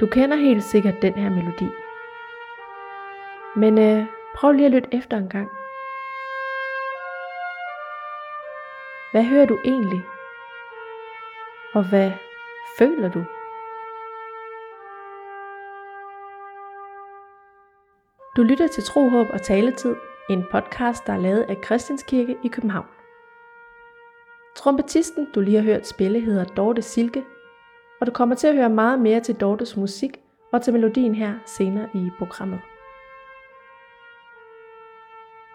Du kender helt sikkert den her melodi. Men øh, prøv lige at lytte efter en gang. Hvad hører du egentlig? Og hvad føler du? Du lytter til Tro, Håb og Taletid, en podcast, der er lavet af Christianskirke i København. Trompetisten, du lige har hørt spille, hedder Dorte Silke, og du kommer til at høre meget mere til Dortes musik og til melodien her senere i programmet.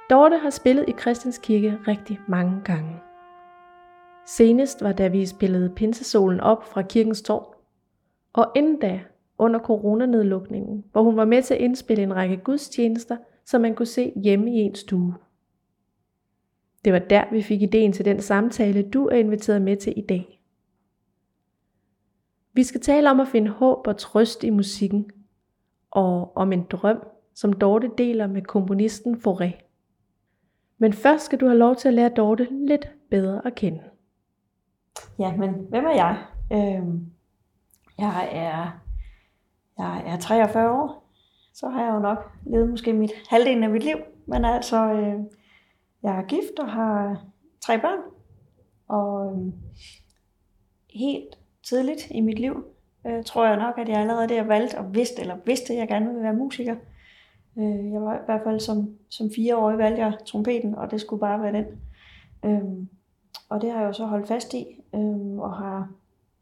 Dorte har spillet i Christianskirke rigtig mange gange. Senest var da vi spillede Pinsesolen op fra kirkens tårn, og inden da under coronanedlukningen, hvor hun var med til at indspille en række gudstjenester, som man kunne se hjemme i en stue. Det var der, vi fik ideen til den samtale, du er inviteret med til i dag. Vi skal tale om at finde håb og trøst i musikken, og om en drøm, som Dorte deler med komponisten Foré. Men først skal du have lov til at lære Dorte lidt bedre at kende. Ja, men hvem er jeg? Øhm, jeg er jeg er 43 år, så har jeg jo nok levet måske mit halvdelen af mit liv. Men altså, øh, jeg er gift og har tre børn. Og øh, helt tidligt i mit liv, øh, tror jeg nok, at jeg allerede der valgte og vidste, eller vidste, at jeg gerne ville være musiker. Øh, jeg var i hvert fald som, som fireårig valgte jeg trompeten, og det skulle bare være den. Øh, og det har jeg jo så holdt fast i, øh, og har,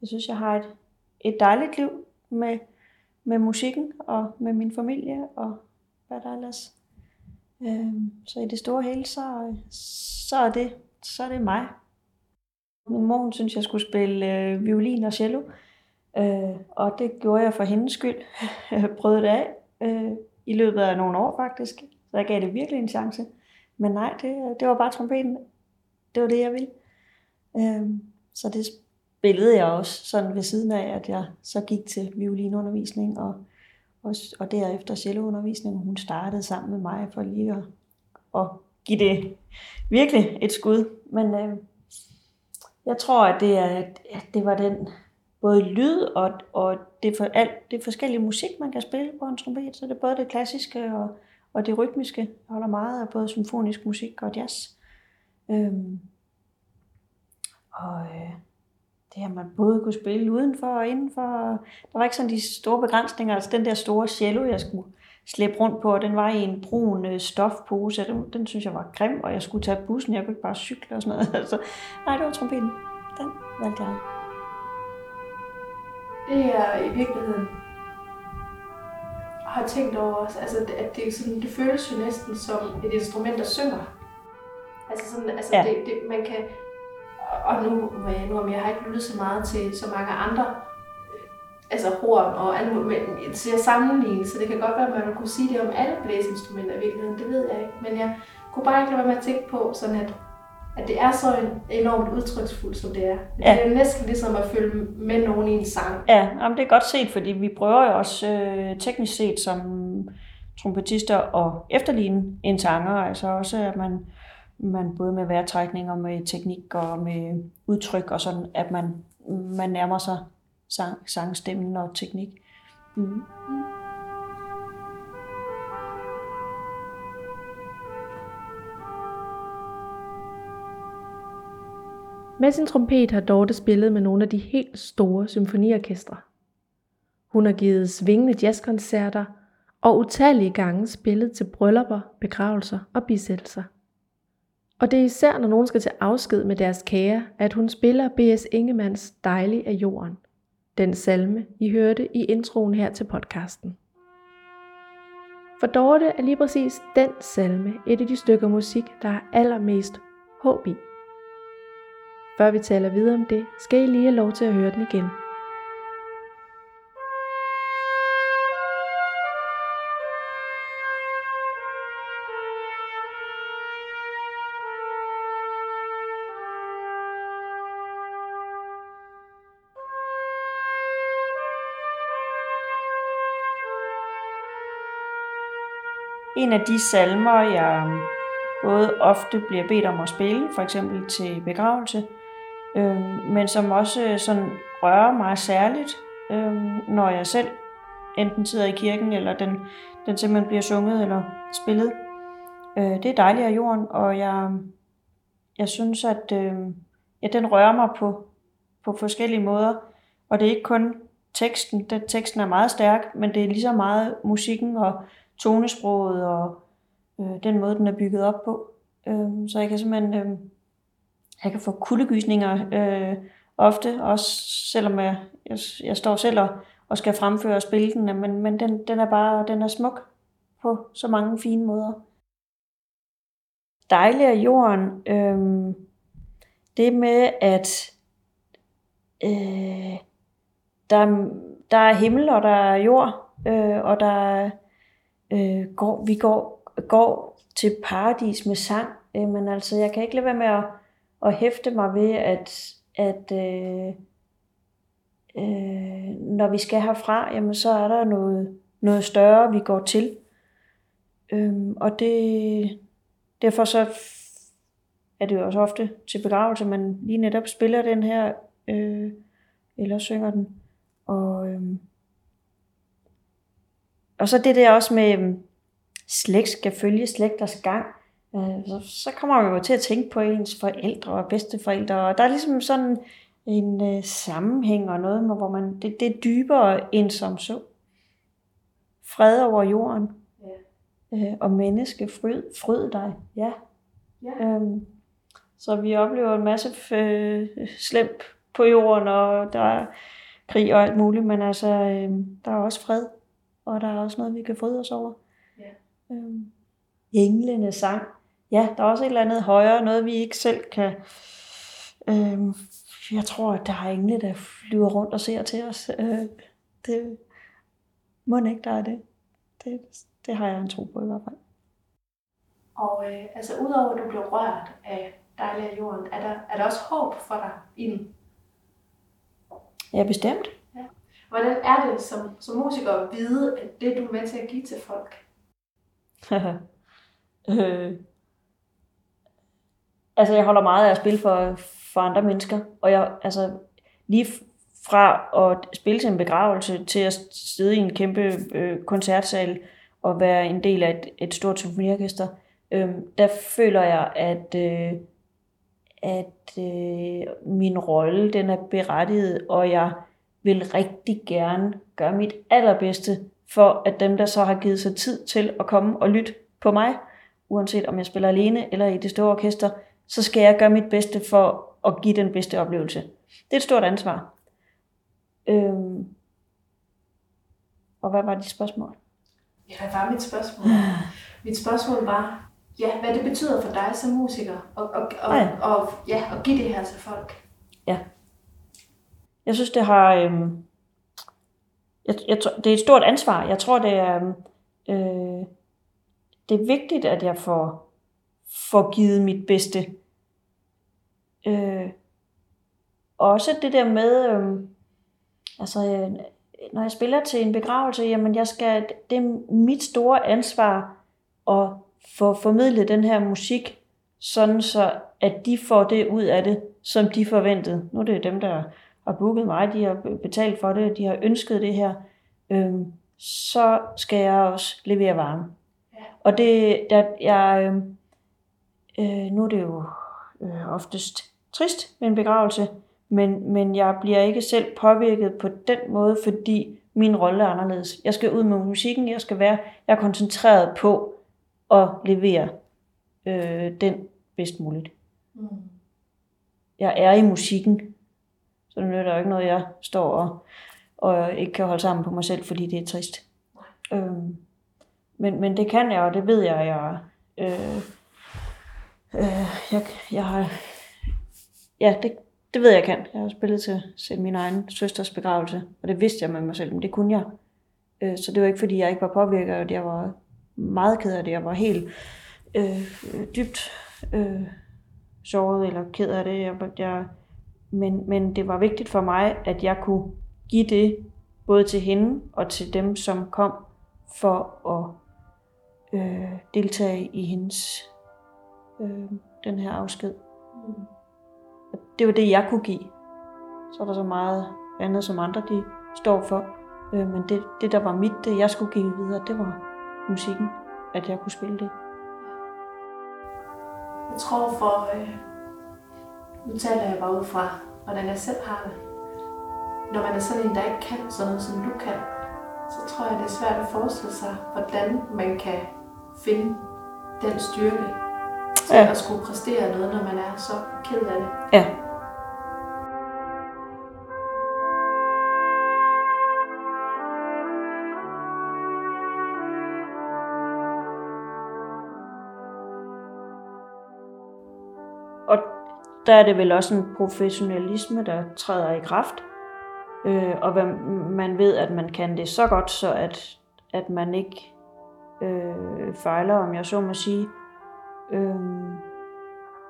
jeg synes, jeg har et, et dejligt liv med med musikken og med min familie og hvad der ellers. Øh, så i det store hele, så, så, er det, så er det mig. Min mor hun synes, jeg skulle spille øh, violin og cello. Øh, og det gjorde jeg for hendes skyld. Jeg prøvede det af øh, i løbet af nogle år faktisk. Så jeg gav det virkelig en chance. Men nej, det, øh, det var bare trompeten. Det var det, jeg ville. Øh, så det spillede jeg også sådan ved siden af, at jeg så gik til violinundervisning og, og, og derefter celloundervisning. Hun startede sammen med mig for lige at, at give det virkelig et skud. Men øh, jeg tror, at det, er, at det var den både lyd og, og det, for, alt det forskellige musik, man kan spille på en trompet. Så det er både det klassiske og, og det rytmiske. Jeg holder meget af både symfonisk musik og jazz. Øhm, og øh, det her, man både kunne spille udenfor og indenfor. Der var ikke sådan de store begrænsninger. Altså den der store cello, jeg skulle slæbe rundt på, den var i en brun øh, stofpose. Den, den synes jeg var grim, og jeg skulle tage bussen. Jeg kunne ikke bare cykle og sådan noget. Altså, nej, det var trompeten. Den valgte jeg. Det er i virkeligheden har tænkt over også, altså, at det, sådan, det føles jo næsten som et instrument, der synger. Altså, sådan, altså ja. det, det, man kan, og nu, nu om jeg har ikke lyttet så meget til så mange andre altså horn og alt men til at sammenligne, så det kan godt være, at man kunne sige det om alle blæseinstrumenter i virkeligheden, det ved jeg ikke. Men jeg kunne bare ikke lade være med at tænke på, sådan at, at det er så enormt udtryksfuldt, som det er. Ja. Det er næsten ligesom at følge med nogen i en sang. Ja, jamen det er godt set, fordi vi prøver jo også øh, teknisk set som trompetister og efterligne en sanger, altså også at man man både med vejrtrækning og med teknik og med udtryk og sådan, at man, man nærmer sig sang, sangstemmen og teknik. Mm. Med sin trompet har Dorte spillet med nogle af de helt store symfoniorkestre. Hun har givet svingende jazzkoncerter og utallige gange spillet til bryllupper, begravelser og bisættelser. Og det er især, når nogen skal til afsked med deres kære, at hun spiller B.S. Ingemanns Dejlig af jorden. Den salme, I hørte i introen her til podcasten. For Dorte er lige præcis den salme et af de stykker musik, der er allermest håb i. Før vi taler videre om det, skal I lige have lov til at høre den igen. En af de salmer, jeg mm, både ofte bliver bedt om at spille, for eksempel til begravelse, øh, men som også øh, sådan rører mig særligt, øh, når jeg selv enten sidder i kirken, eller den, den simpelthen bliver sunget eller spillet. Øh, det er dejligt af jorden, og jeg, jeg synes, at øh, ja, den rører mig på, på forskellige måder. Og det er ikke kun teksten, den teksten er meget stærk, men det er lige så meget musikken og tonesproget og øh, den måde, den er bygget op på. Øh, så jeg kan simpelthen øh, jeg kan få kuldegysninger øh, ofte, også selvom jeg, jeg, jeg står selv og, og skal fremføre og spille den, men, men den, den er bare den er smuk på så mange fine måder. Dejlig af jorden, øh, det med, at øh, der, der er himmel, og der er jord, øh, og der øh, går, vi går, går til paradis med sang. Øh, men altså, jeg kan ikke lade være med at, at hæfte mig ved, at, at øh, øh, når vi skal herfra, jamen, så er der noget, noget større, vi går til. Øh, og det, derfor så er det jo også ofte til begravelse, man lige netop spiller den her, øh, eller synger den. Og, øhm, og så det der også med, øhm, slægt skal følge slægters gang. Øh, så, så kommer man jo til at tænke på ens forældre og bedsteforældre, og der er ligesom sådan en øh, sammenhæng og noget, hvor man, det, det er dybere end som så. Fred over jorden, ja. øh, og menneske, fryd, fryd dig, ja. ja. Øhm, så vi oplever en masse øh, slemt på jorden, og der er krig og alt muligt, men altså, øh, der er også fred, og der er også noget, vi kan fryde os over. Ja. Øh, englene sang. Ja, der er også et eller andet højere, noget vi ikke selv kan... Øh, jeg tror, at der er engle, der flyver rundt og ser til os. Øh, det må ikke, der er det. det. Det har jeg en tro på i hvert fald. Og øh, altså, udover at du blev rørt af dejlig af jorden, er der, er der også håb for dig i den? Ja, bestemt. Hvordan er det som, som musiker at vide, at det du er med til at give til folk? øh. Altså, jeg holder meget af at spille for, for andre mennesker, og jeg, altså, lige fra at spille til en begravelse til at sidde i en kæmpe øh, koncertsal og være en del af et, et stort symfoniorkester, øh, der føler jeg, at øh, at øh, min rolle den er berettiget, og jeg vil rigtig gerne gøre mit allerbedste for, at dem, der så har givet sig tid til at komme og lytte på mig, uanset om jeg spiller alene eller i det store orkester, så skal jeg gøre mit bedste for at give den bedste oplevelse. Det er et stort ansvar. Øhm. Og hvad var dit spørgsmål? Ja, hvad var mit spørgsmål? mit spørgsmål var, ja, hvad det betyder for dig som musiker, og, og, og, ja. og, ja, at give det her til folk. Ja. Jeg synes, det har... Øhm, jeg, jeg, det er et stort ansvar. Jeg tror, det er, øhm, øh, det er vigtigt, at jeg får, får givet mit bedste. Øh, også det der med, øh, altså, øh, når jeg spiller til en begravelse, jamen jeg skal, det er mit store ansvar at få formidlet den her musik, sådan så at de får det ud af det, som de forventede. Nu er det dem, der har booket mig, de har betalt for det, de har ønsket det her. Øhm, så skal jeg også levere varme. Ja. Og det, der, jeg, øhm, øh, nu er det jo øh, oftest trist med en begravelse, men, men jeg bliver ikke selv påvirket på den måde, fordi min rolle er anderledes. Jeg skal ud med musikken, jeg skal være, jeg er koncentreret på, at levere øh, den bedst muligt. Mm. Jeg er i musikken, så det nytter jo ikke noget, jeg står og, og ikke kan holde sammen på mig selv, fordi det er trist. Øhm, men, men det kan jeg, og det ved jeg, jeg, øh, øh, jeg, jeg har, ja, det, det ved jeg, jeg kan. Jeg har spillet til, til min egen søsters begravelse, og det vidste jeg med mig selv, men det kunne jeg. Øh, så det var ikke, fordi jeg ikke var påvirket, og jeg var meget ked af det. Jeg var helt øh, dybt øh, såret eller ked af det. Jeg, jeg, men, men det var vigtigt for mig, at jeg kunne give det både til hende og til dem, som kom for at øh, deltage i hendes øh, den her afsked. Mm. Det var det, jeg kunne give. Så er der så meget andet, som andre de står for. Øh, men det, det, der var mit, det jeg skulle give videre, det var musikken, at jeg kunne spille det. Jeg tror for, øh, nu taler jeg bare ud fra, hvordan jeg selv har det. Når man er sådan en, der ikke kan sådan noget, som du kan, så tror jeg, det er svært at forestille sig, hvordan man kan finde den styrke til ja. at skulle præstere noget, når man er så ked af det. Ja. Der er det vel også en professionalisme, der træder i kraft. Øh, og man ved, at man kan det så godt, så at, at man ikke øh, fejler, om jeg så må sige. Øh,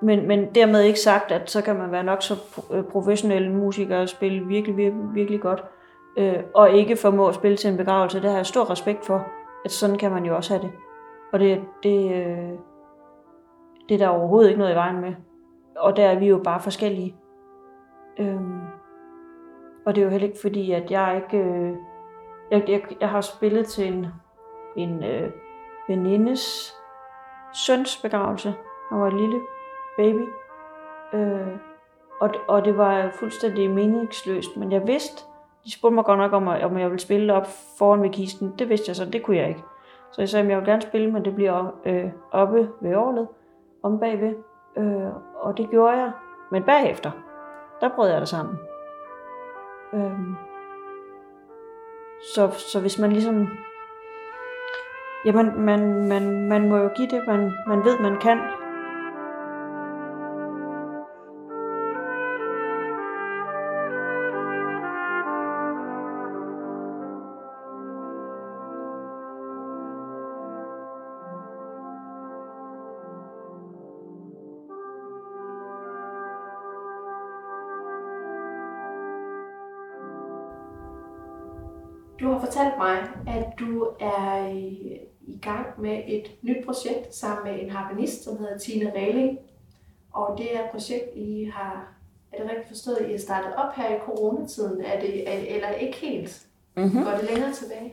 men, men dermed ikke sagt, at så kan man være nok så øh, professionel musiker og spille virkelig, virkelig, virkelig godt, øh, og ikke formå at spille til en begravelse. Det har jeg stor respekt for, at sådan kan man jo også have det. Og det, det, øh, det er der overhovedet ikke noget i vejen med. Og der er vi jo bare forskellige. Øhm, og det er jo heller ikke fordi, at jeg ikke... Øh, jeg, jeg, jeg har spillet til en, en øh, venindes søns begravelse. Han var en lille baby. Øh, og, og det var fuldstændig meningsløst, men jeg vidste, de spurgte mig godt nok om, om jeg ville spille op foran ved kisten. Det vidste jeg så, det kunne jeg ikke. Så jeg sagde, at jeg vil gerne spille, men det bliver øh, oppe ved året, om bagved. Øh, og det gjorde jeg. Men bagefter, der brød jeg det sammen. Øhm. så, så hvis man ligesom Jamen, man, man, man må jo give det, man, man ved, man kan. Du har fortalt mig, at du er i gang med et nyt projekt sammen med en harpenist, som hedder Tine Reling. Og det er et projekt, I har, er det rigtigt forstået, I har startet op her i coronatiden, er det, eller ikke helt? Mm-hmm. Går det længere tilbage?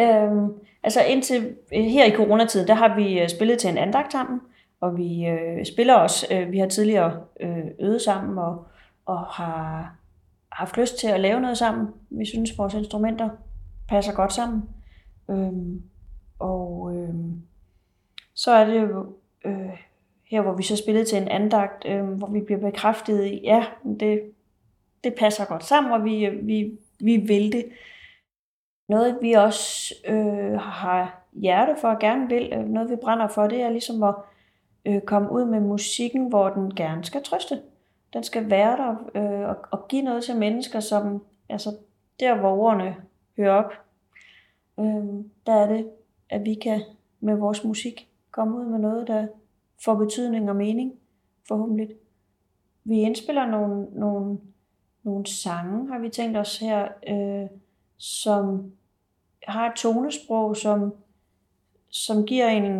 Øhm, altså indtil her i coronatiden, der har vi øh, spillet til en andagt sammen, og vi øh, spiller også, øh, vi har tidligere øh, øvet sammen, og, og har haft lyst til at lave noget sammen. Vi synes, vores instrumenter passer godt sammen. Øhm, og øhm, så er det jo øh, her, hvor vi så spillede til en andagt, øh, hvor vi bliver bekræftet i, ja, det, det passer godt sammen, og vi, øh, vi, vi vil det. Noget vi også øh, har hjerte for og gerne vil, øh, noget vi brænder for, det er ligesom at øh, komme ud med musikken, hvor den gerne skal trøste. Den skal være der øh, og, og give noget til mennesker, som altså der hvor ordene høre op, øh, der er det at vi kan med vores musik komme ud med noget, der får betydning og mening, forhåbentlig. Vi indspiller nogle, nogle, nogle sange, har vi tænkt os her, øh, som har et tonesprog, som, som giver en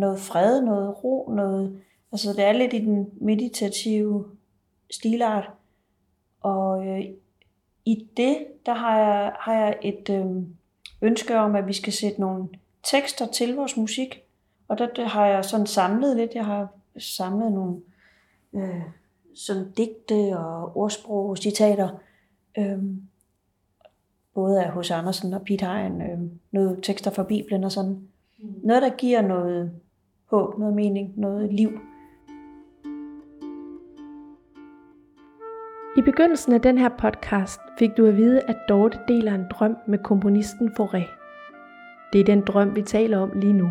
noget fred, noget ro, noget, altså det er lidt i den meditative stilart. Og øh, i det, der har jeg, har jeg et øh, ønske om, at vi skal sætte nogle tekster til vores musik. Og der, der har jeg sådan samlet lidt. Jeg har samlet nogle øh, sådan digte og ordsprog og citater. Øh, både af hos Andersen og Pete Hein, øh, noget tekster fra Bibelen og sådan. Mm. Noget, der giver noget håb, noget mening, noget liv. I begyndelsen af den her podcast fik du at vide, at Dorte deler en drøm med komponisten Fauré. Det er den drøm, vi taler om lige nu.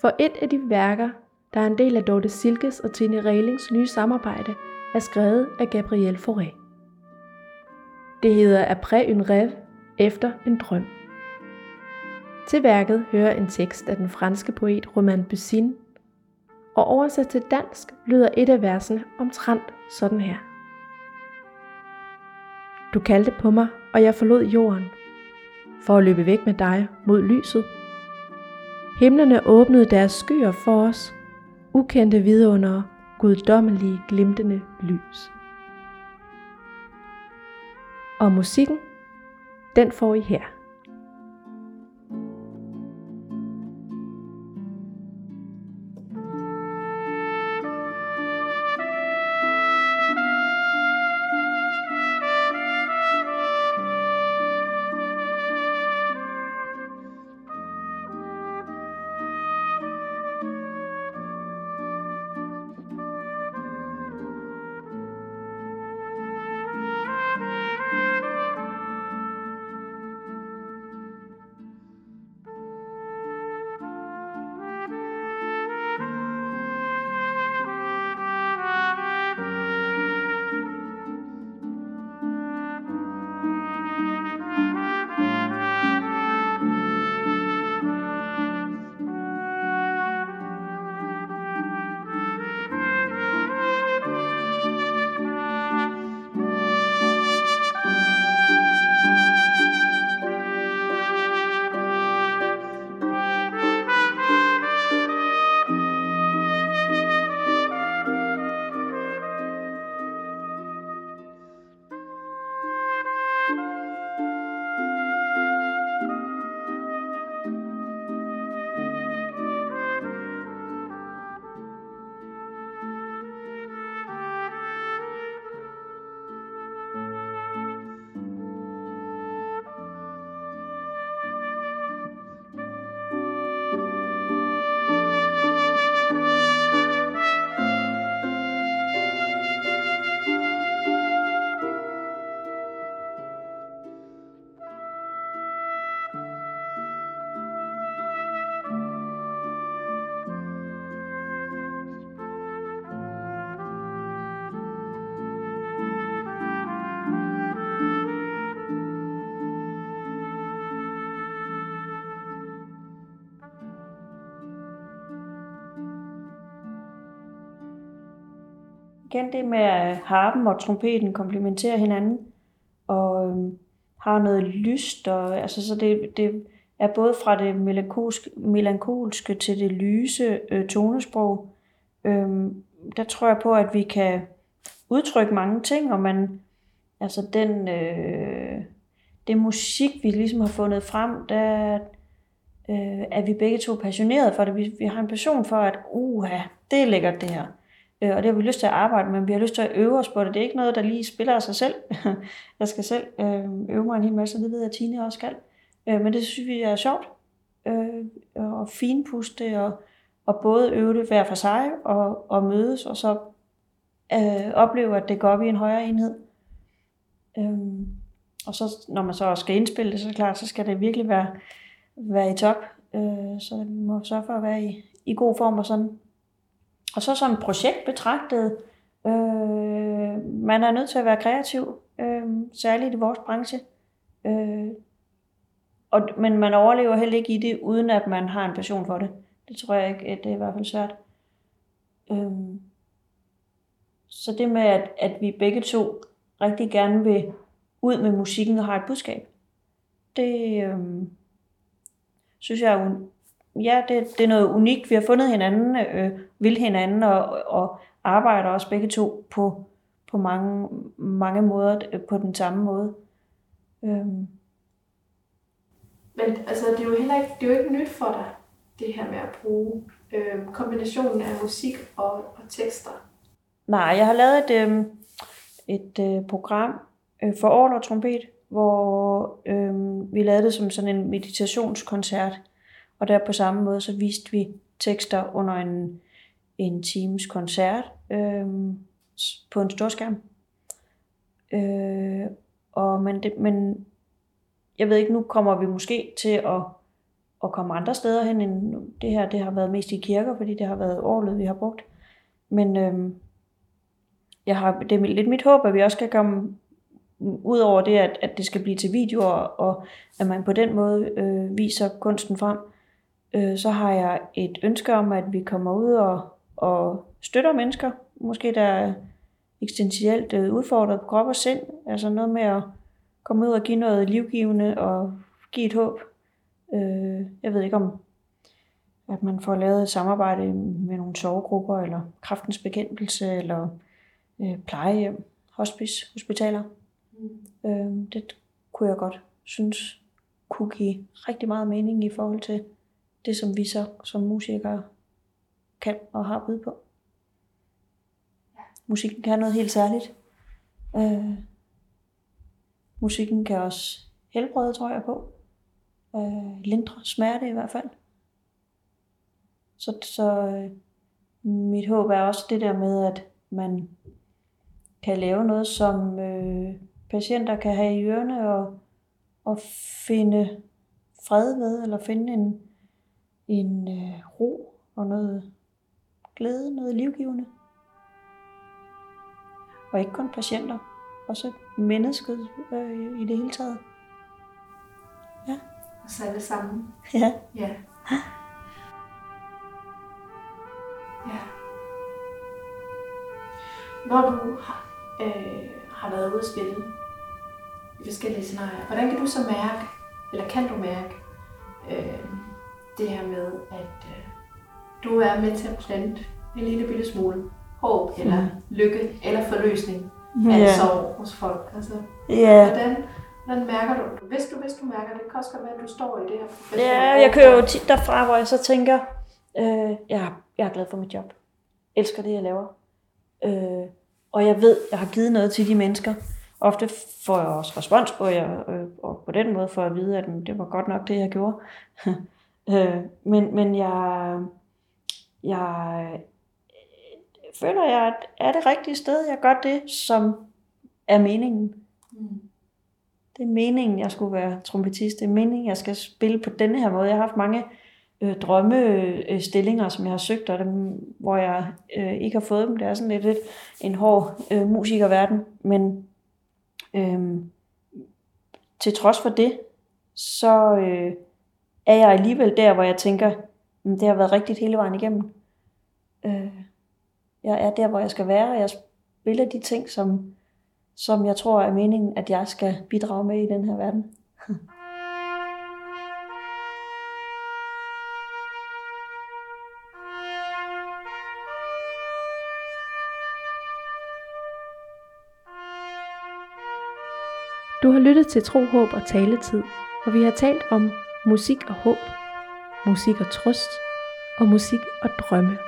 For et af de værker, der er en del af Dorte Silkes og Tine Relings nye samarbejde, er skrevet af Gabriel Fauré. Det hedder Après une rêve, efter en drøm. Til værket hører en tekst af den franske poet Romain Bussin, og oversat til dansk lyder et af versene omtrent sådan her. Du kaldte på mig, og jeg forlod jorden – for at løbe væk med dig mod lyset. Himlene åbnede deres skyer for os, ukendte vidunder, guddommelige glimtende lys. Og musikken, den får I her. Igen det med, at harpen og trompeten komplementerer hinanden, og øhm, har noget lyst, og, altså, så det, det er både fra det melankolske, melankolske til det lyse øh, tonesprog. Øhm, der tror jeg på, at vi kan udtrykke mange ting, og man, altså den, øh, det musik, vi ligesom har fundet frem, der øh, er vi begge to passionerede for det. Vi, vi har en passion for, at uha, det er lækkert det her. Øh, og det har vi lyst til at arbejde med, vi har lyst til at øve os på det. Det er ikke noget, der lige spiller af sig selv. jeg skal selv øh, øve mig en hel masse, det ved jeg, at Tine også skal. Øh, men det synes vi er sjovt. Øh, og finpuste og, og både øve det hver for sig og, og mødes, og så øh, opleve, at det går op i en højere enhed. Øh, og så når man så skal indspille det, så klart, så skal det virkelig være, være i top. Øh, så vi må sørge for at være i, i god form og sådan og så som projekt betragtet, øh, man er nødt til at være kreativ, øh, særligt i vores branche. Øh, og, men man overlever heller ikke i det, uden at man har en passion for det. Det tror jeg ikke, det er i hvert fald svært. Øh, så det med, at, at vi begge to rigtig gerne vil ud med musikken og har et budskab, det øh, synes jeg er ja, det, det er noget unikt. Vi har fundet hinanden, øh, vil hinanden og, og arbejder også begge to på, på mange, mange måder øh, på den samme måde. Øhm. Men altså, det er jo heller ikke, det er jo ikke nyt for dig, det her med at bruge øh, kombinationen af musik og, og tekster. Nej, jeg har lavet et, øh, et øh, program øh, for orgel og trompet, hvor øh, vi lavede det som sådan en meditationskoncert, og der på samme måde, så viste vi tekster under en, en times koncert øh, på en stor skærm. Øh, og men, det, men jeg ved ikke, nu kommer vi måske til at, at komme andre steder hen end det her. Det har været mest i kirker, fordi det har været året, vi har brugt. Men øh, jeg har, det er lidt mit håb, at vi også skal komme ud over det, at, at det skal blive til videoer, og at man på den måde øh, viser kunsten frem øh, så har jeg et ønske om, at vi kommer ud og, og støtter mennesker, måske der er eksistentielt øh, udfordret på krop og sind, altså noget med at komme ud og give noget livgivende og give et håb. Øh, jeg ved ikke om, at man får lavet et samarbejde med nogle sovegrupper, eller kraftens bekæmpelse, eller øh, plejehjem, hospice, hospitaler. Mm. Øh, det kunne jeg godt synes kunne give rigtig meget mening i forhold til det, som vi så som musikere kan og har bud på. Musikken kan noget helt særligt. Øh, musikken kan også helbrede, tror jeg på. Øh, lindre smerte i hvert fald. Så, så øh, mit håb er også det der med, at man kan lave noget, som øh, patienter kan have i ørerne og, og finde fred ved, eller finde en, en øh, ro og noget glæde, noget livgivende. Og ikke kun patienter, også mennesket øh, i det hele taget. Ja. Os alle sammen. Ja. Ja. Ja. Når du har, øh, har været ude at spille i forskellige scenarier, hvordan kan du så mærke, eller kan du mærke, øh, det her med, at øh, du er med til at plante en lille bitte smule håb, eller lykke, eller forløsning af Ja. sorg hos folk? Altså, Ja. hvordan, hvordan mærker du, hvis du, hvis du mærker det, kan også godt være, at du står i det her Ja, jeg kører jo tit derfra, hvor jeg så tænker, øh, jeg, jeg er glad for mit job. Elsker det, jeg laver. Øh, og jeg ved, jeg har givet noget til de mennesker. Ofte får jeg også respons på, jeg, øh, og på den måde får jeg at vide, at mm, det var godt nok det, jeg gjorde. øh, men, men jeg, jeg øh, føler, jeg er det rigtige sted. Jeg gør det, som er meningen. Mm. Det er meningen, jeg skulle være trompetist. Det er meningen, jeg skal spille på denne her måde. Jeg har haft mange øh, drømmestillinger, som jeg har søgt, og dem, hvor jeg øh, ikke har fået dem. Det er sådan lidt et, en hård øh, musikerverden. Men øh, til trods for det, så øh, er jeg alligevel der, hvor jeg tænker, "Men det har været rigtigt hele vejen igennem. Øh, jeg er der, hvor jeg skal være, og jeg spiller de ting, som, som jeg tror er meningen, at jeg skal bidrage med i den her verden. Du har lyttet til Tro, Håb og Taletid, og vi har talt om musik og håb, musik og trøst og musik og drømme.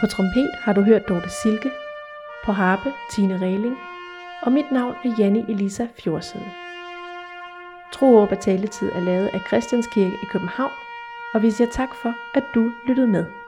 På trompet har du hørt Dorte Silke, på harpe Tine Reling, og mit navn er Janni Elisa Fjordside. Tro, Håb og Taletid er lavet af Christianskirke i København, og vi siger tak for, at du lyttede med.